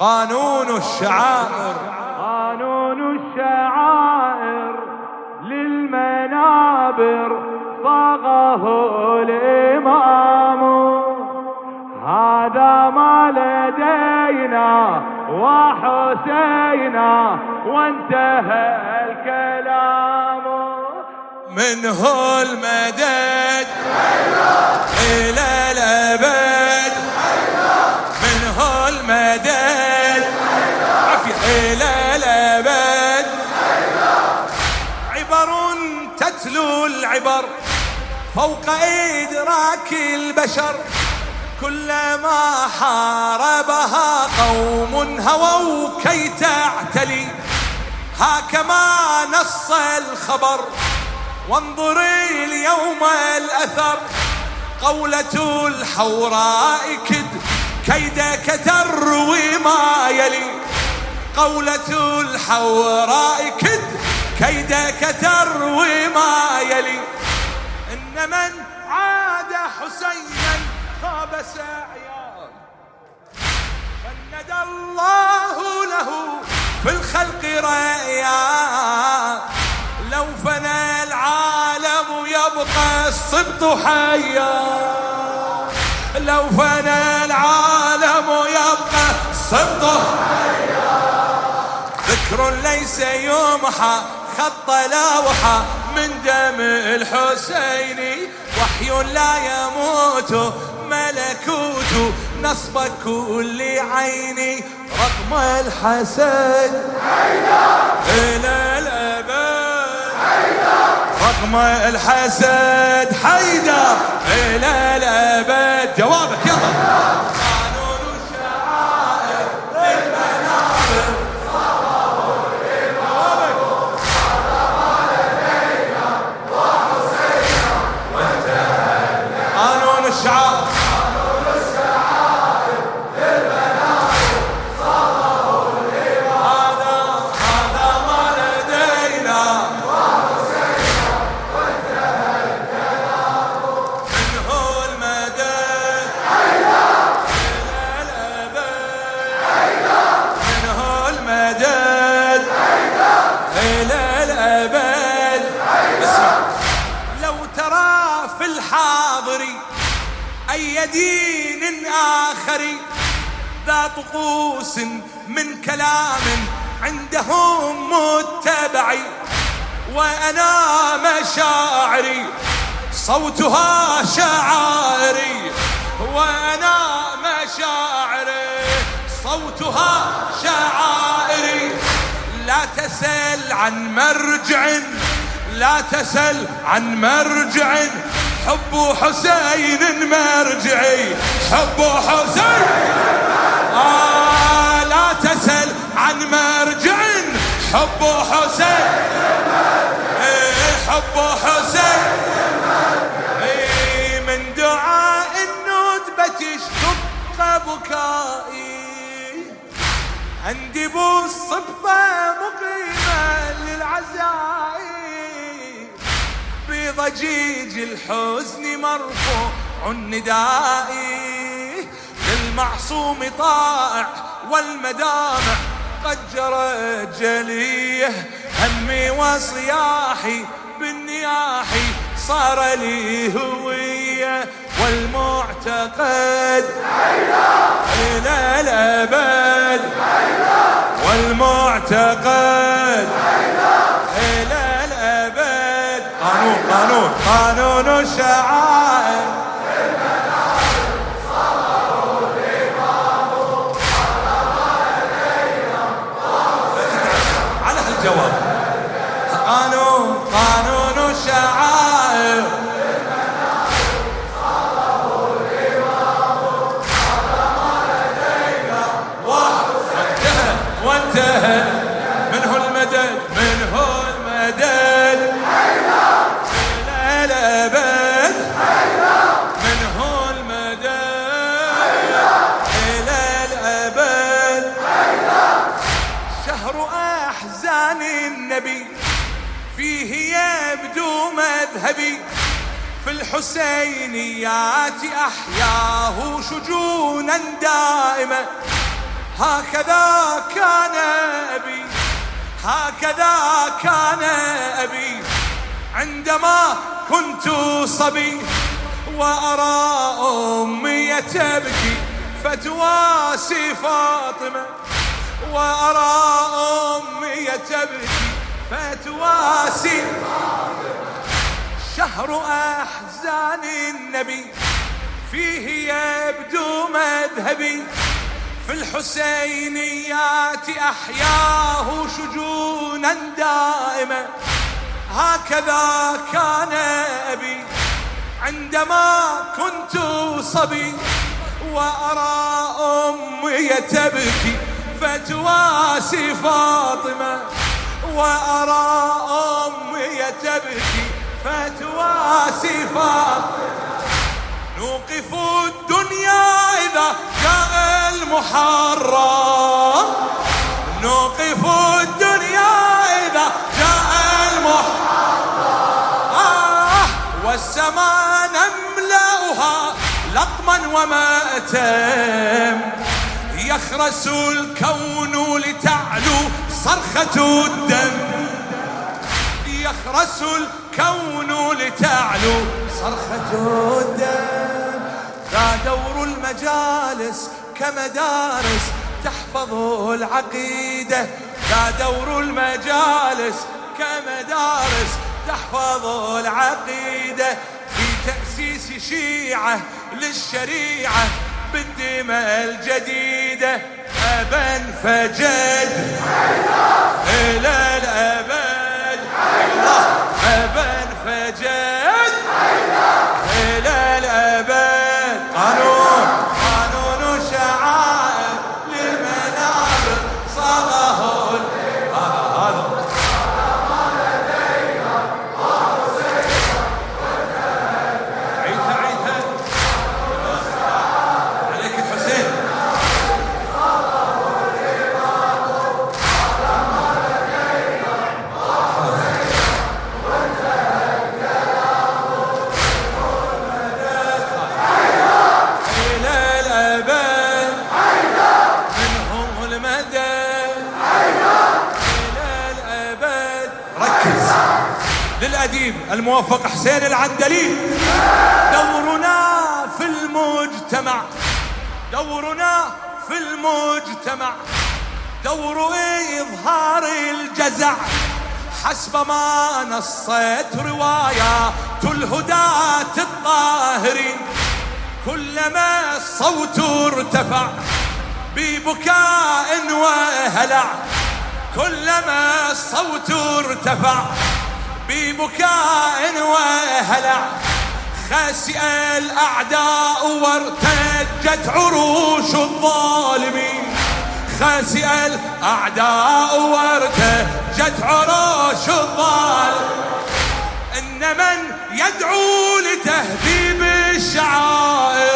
قانون الشعائر. قانون الشعائر للمنابر صاغه الإمام. هذا ما لدينا وحسينا وانتهى الكلام. منه المدد. إلى الأبد. منه المدد. إلى الأبد عبر تتلو العبر فوق إدراك البشر. كلما حاربها قوم هووا كي تعتلي. هكما نص الخبر. وانظري اليوم الأثر. قولة الحوراء كد كيدك تروي ما يلي. قولة الحوراء كد كيدك تروي ما يلي. إن من عاد حسينا خاب سعيا. فند الله له في الخلق رأيا. لو فنى العالم يبقى الصبط حيا. لو فنى العالم يبقى الصبط حيا. ليس يمحى خط لوحة من دم الحسين. وحي لا يموت ملكوت نصب كل عيني رغم الحسد إلى الأبد. رغم الحسد حيدر إلى الأبد. جوابك يلا. طقوس من كلام عندهم متبعي وأنا مشاعري صوتها شعاري وأنا مشاعري صوتها شعائري لا تسل عن مرجع لا تسل عن مرجع. حب حسين مرجعي. حب حسين! آه لا تسل عن مرجع. حب حسين! إيه حب حسين! إيه من دعاء الندبة اشتق بكائي. عندي الصبطة مقيمة للعزاء بضجيج الحزن مرفوع ندائي للمعصوم طائع والمدامع قد جرت جليه همي وصياحي بالنياحي صار لي هوية والمعتقد إلى الأبد والمعتقد إلى قانون قانون قانون الشعائر أحزان النبي فيه يبدو مذهبي. في الحسينيات أحياه شجونا دائما. هكذا كان أبي هكذا كان أبي. عندما كنت صبي وأرى أمي تبكي فتواسي فاطمة. وأرى أمي تبكي فتواسي شهر أحزان النبي فيه يبدو مذهبي. في الحسينيات أحياه شجونا دائما. هكذا كان أبي عندما كنت صبي. وأرى أمي تبكي فتواسي فاطمة وأرى أمي تبكي. فتواسي فاطمة. نوقف الدنيا إذا جاء المحرم. نوقف الدنيا إذا جاء المحرم. آه والسماء نملأها لطما ومأتم. يخرس الكون لتعلو صرخة الدم. يخرس الكون لتعلو صرخة الدم. ذا دور المجالس كمدارس تحفظ العقيدة. ذا دور المجالس كمدارس تحفظ العقيدة. في تأسيس شيعة للشريعة بالدماء الجديدة أبا فجد. إلى الأبد. أبا فجد. الموفق حسين العندلي دورنا في المجتمع. دورنا في المجتمع. دور إظهار الجزع. حسب ما نصت روايات الهداة الطاهرين. كلما الصوت ارتفع ببكاء وهلع. كلما الصوت ارتفع ببكاء وهلع. خسئ الأعداء وارتجت عروش الظالمين. خسئ الأعداء وارتجت عروش الظالمين. إن من يدعو لتهذيب الشعائر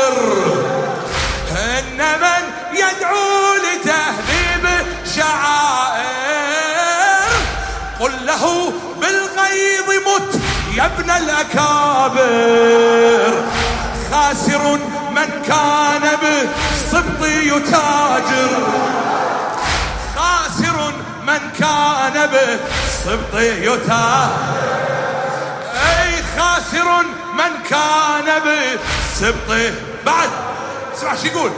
الأكابر خاسر من كان بالصبط يتاجر. خاسر من كان بالصبط يتاجر. أي خاسر من كان بسبطه بعد. اسمع شو يقول؟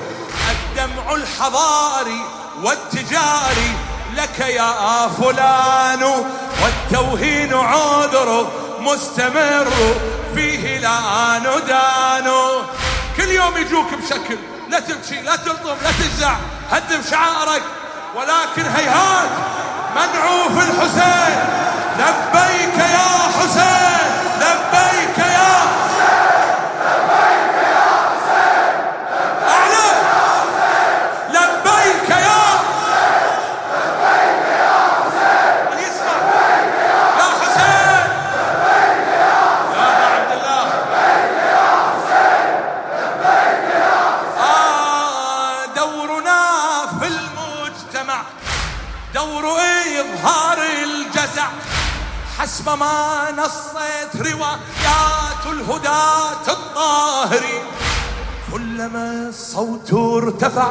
الدمع الحضاري والتجاري لك يا فلان والتوهين عذر مستمر فيه لا ندان. كل يوم يجوك بشكل لا تبكي لا تلطم لا تجزع هدم شعائرك ولكن هيهات منعوف الحسين. حسب ما نصت روايات الهداة الطاهرين كلما الصوت ارتفع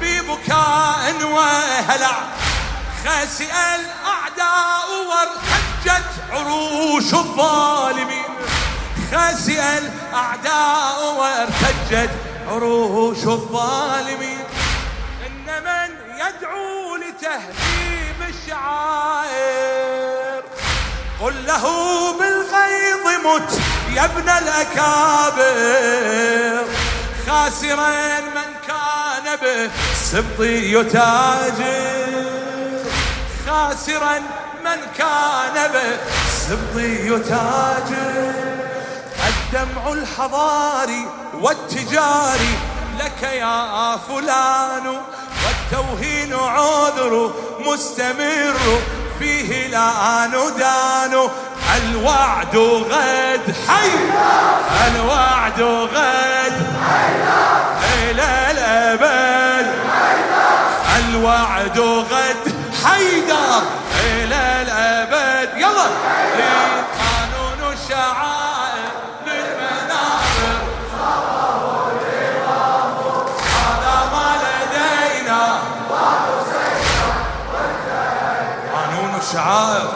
ببكاء وهلع خسئ الأعداء وارتجت عروش الظالمين. خسئ الأعداء وارتجت عروش الظالمين. إن من يدعو لتهذيب الشعائر قل له بالغيظ مت يا ابن الأكابر. خاسرا من كان به سبط يتاجر. خاسرا من كان به سبط يتاجر. الدمع الحضاري والتجاري لك يا فلان والتوهين عذر مستمر. فيه لا ندان. الوعد غد حي! الوعد غد إلى الأبد الوعد غد حيدر إلى الأبد يلا! الشعائر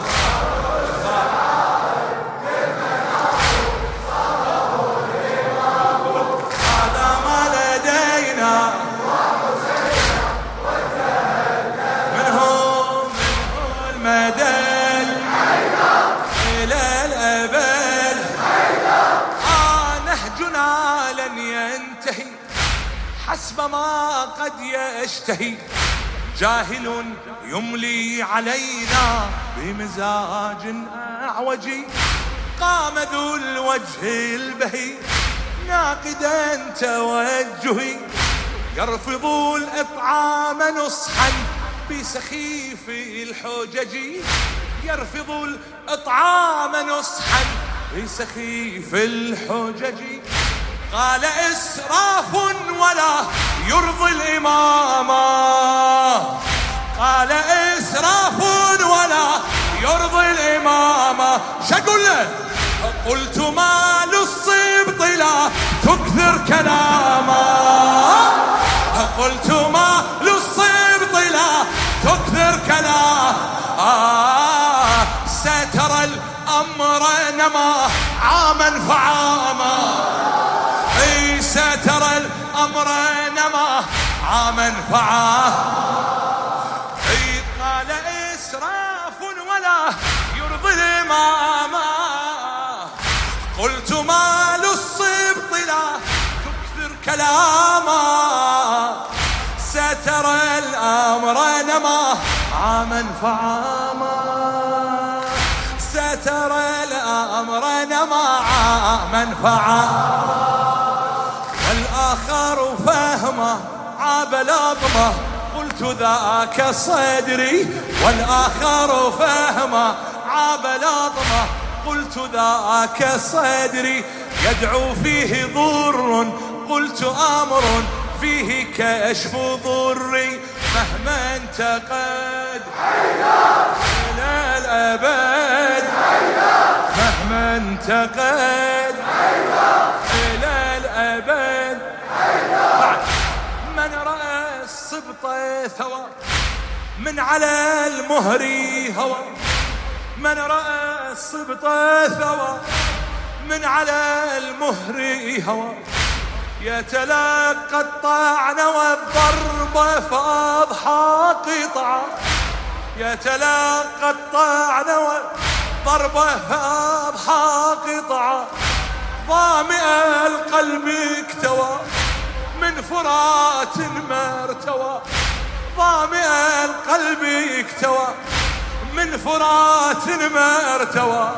هذا ما لدينا. منهم إلى الأبد آه نهجنا لن ينتهي. حسب ما قد يشتهي. جاهل يملي علينا بمزاج أعوجي قام ذو الوجه البهي ناقدا توجهي. يرفض الإطعام نصحا بسخيف الحجج. يرفض الإطعام نصحا بسخيف الحجج. قال إسراف ولا يرضي الإمامة قال إسراف ولا يرضي الإمامة شقول له؟ قلت ما للصبط لا تكثر كلاما قلت ما للصبط لا تكثر كلام آه سترى الأمر نما عاما فعاما. أي سترى الأمر نما عاما فعاما. الإمامة قلت ما للصبط لا تكثر كلاما. سترى الأمر نما عاما فعاما. سترى الأمر نما عاما فعاما. والآخر فهمه عاب لطمه ذاك صدري والآخر فهمه عاب لطمه قلت ذاك صدري يدعو فيه ضر. قلت أمر فيه كشف ضري مهما انتقد إلى الأبد مهما انتقد إلى الأبد. من رأى السبط ثوى من على المهر هوى. من رأى السبط ثوى من على المهر هوى. يتلقى الطعن والضرب فأضحى قطعا. يتلقى الطعن والضرب فأضحى قطعا. ظامئ القلب اكتوى. من فرات ما ارتوى ظامئ القلب اكتوى. من فرات ما ارتوى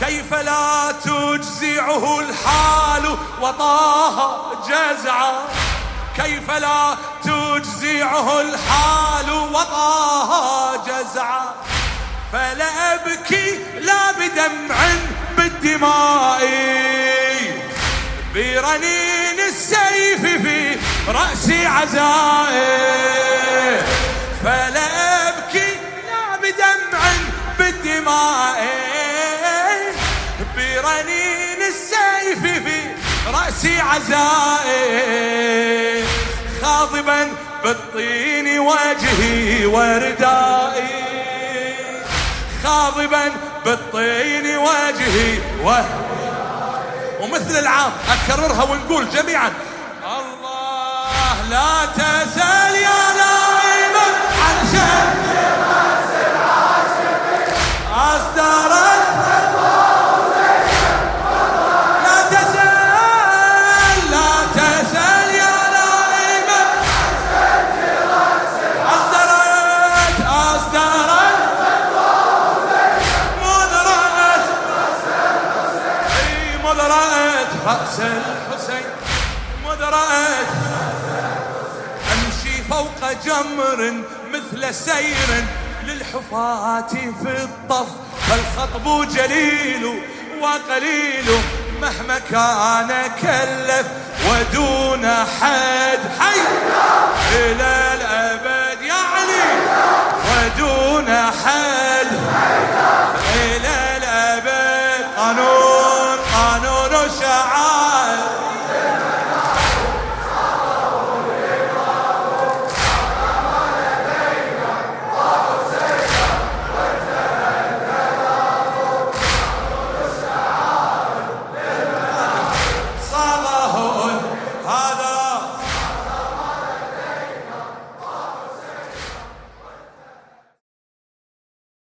كيف لا تجزعه الحال وطاها جزعا. كيف لا تجزعه الحال وطاها جزعا. فلا أبكي لا بدمع بالدماء. برنين السيف في رأسي عزائي فلا أبكي لا بدمع بالدماء برنين السيف في رأسي عزائي خاضبا بالطين وجهي وردائي. خاضبا بالطين وجهي وهي ومثل العام أكررها ونقول جميعا الله لا تزال يا نائما عن شر راس العاشق أصدر رأس الحسين مذرأت أمشي فوق جمر مثل سير للحفاة في الطف. فالخطب جليل وقليل مهما كان كلف ودون حد. حي! إلى الأبد يعني ودون حد.